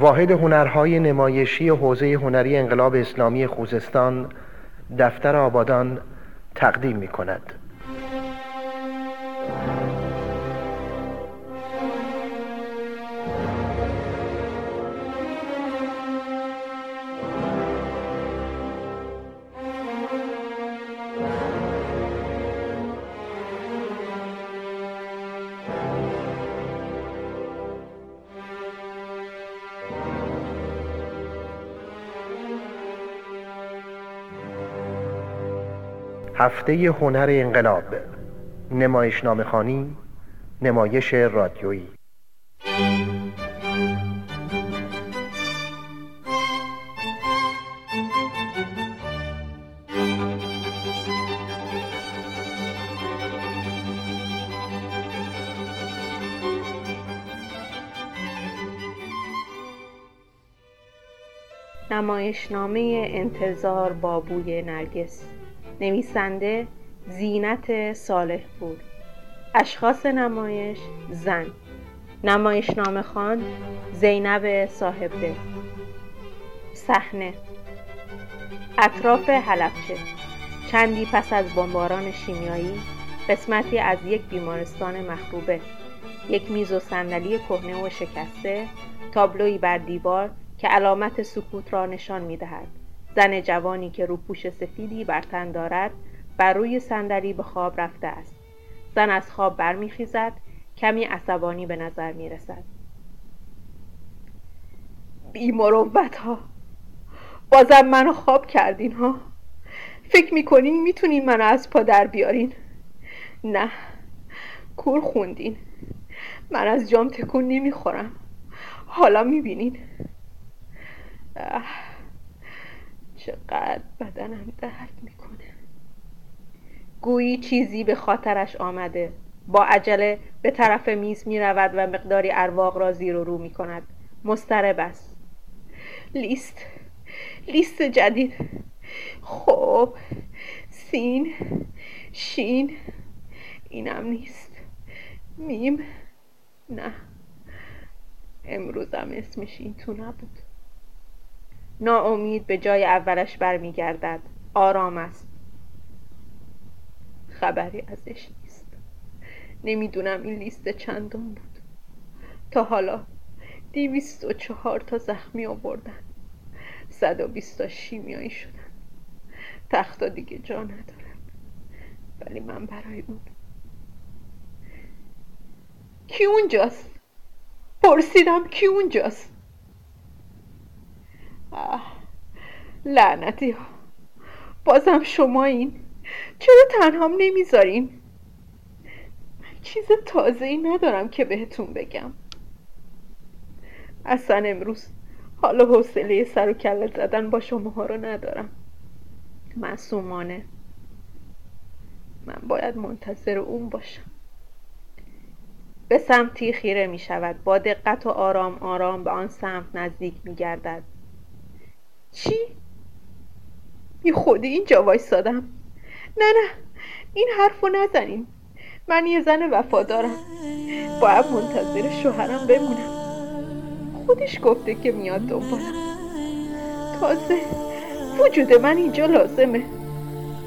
واحد هنرهای نمایشی حوزه هنری انقلاب اسلامی خوزستان دفتر آبادان تقدیم می کند. هفته هنر انقلاب. نمایشنامه خانی نمایش رادیویی. نمایشنامه انتظار بابوی نرگس. نویسنده زینت صالح پور اشخاص نمایش زن. نمایشنامه خان زینب صاحبده. صحنه. اطراف حلبچه. چندی پس از بمباران شیمیایی قسمتی از یک بیمارستان مخروبه. یک میز و صندلی کهنه و شکسته تابلویی بر دیوار که علامت سکوت را نشان می‌دهد. زن جوانی که روپوش سفیدی بر تن دارد بر روی صندلی به خواب رفته است. زن از خواب برمیخیزد کمی عصبانی به نظر می رسد بیمروت ها بازم منو خواب کردین ها؟ فکر می‌کنین می‌تونین منو از پا در بیارین؟ نه کور خوندین. من از جام تکون نمی‌خورم. حالا می‌بینین. چقدر بدنم درد می‌کنه. گویی چیزی به خاطرش آمده. با عجله به طرف میز می رود و مقداری ارواق را زیر و رو می کند مسترب است. لیست. لیست جدید. خب سین شین. اینم نیست. میم. نه. امروزم اسمش این تو نبود. ناامید به جای اولش برمیگردد. آرام است. خبری ازش نیست. نمی‌دونم این لیست چندم بود. تا حالا دیویست و چهار تا زخمی آوردن. صد و بیست تا شیمیایی شدن. تختا دیگه جا ندارن. ولی من برای اون. کی اونجاست؟ پرسیدم کی اونجاست؟ لعنتی ها بازم شما این. چرا تنهام نمی‌ذارین؟ چیز تازه ای ندارم که بهتون بگم. اصلا امروز حالا حوصله سر و کله زدن با شماها رو ندارم. معصومانه. من باید منتظر اون باشم. به سمتی خیره می شود با دقت و آرام آرام به آن سمت نزدیک می گردد چی؟ بی خودی اینجا وایستادم نه نه این حرفو نزنین من یه زن وفادارم. باید منتظر شوهرم بمونم. خودش گفته که میاد دنبالم تازه وجود من اینجا لازمه.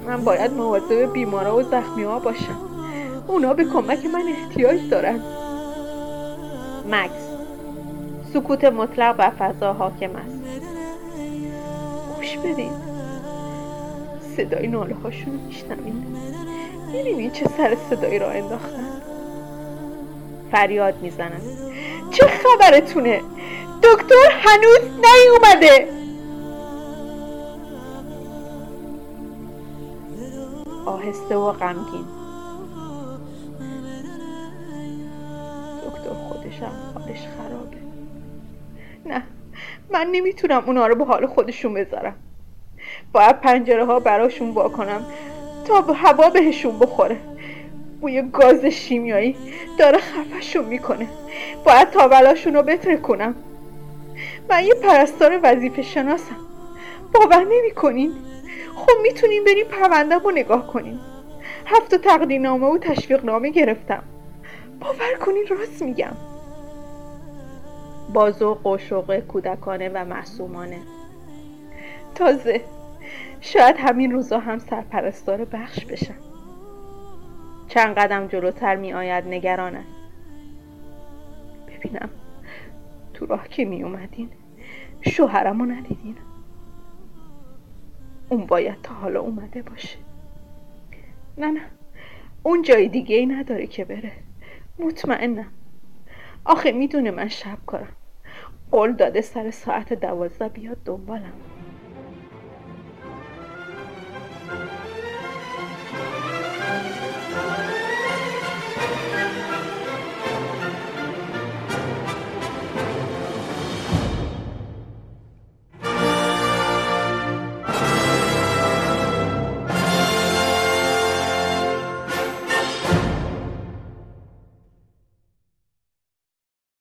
من باید مواظب بیمارا و زخمی ها باشم. اونا به کمک من احتیاج دارن. مکس سکوت مطلق و فضا حاکم است. گوش بدین صدای ناله هاشون میشنوین می‌بینین چه سر صدایی را انداختن. فریاد می‌زنن. چه خبرتونه؟ دکتر هنوز نیومده. آهسته و غمگین. دکتر خودشم حالش خرابه. نه. من نمی‌تونم اونا رو به حال خودشون بذارم. باید پنجره ها براشون وا کنم تا هوا بهشون بخوره. بوی گاز شیمیایی داره خفشون می‌کنه. باید تاولاشون رو کنم من یه پرستار وظیفه شناسم. باور نمی‌کنین؟ خب می‌تونین بریم پروندم رو نگاه کنین. هفت تقدیرنامه و تشویق نامه گرفتم. باور کنین راست میگم. با ذوق کودکانه و معصومانه. تازه شاید همین روزا هم سرپرستار بخش بشم. چند قدم جلوتر می آید نگران است ببینم تو راه که می اومدین. شوهرمو ندیدین. اون باید تا حالا اومده باشه. نه نه اون جای دیگه ای نداره که بره. مطمئنم. آخه می‌دونه من شب کارم. قول داده سر ساعت دوازده بیاد دنبالم.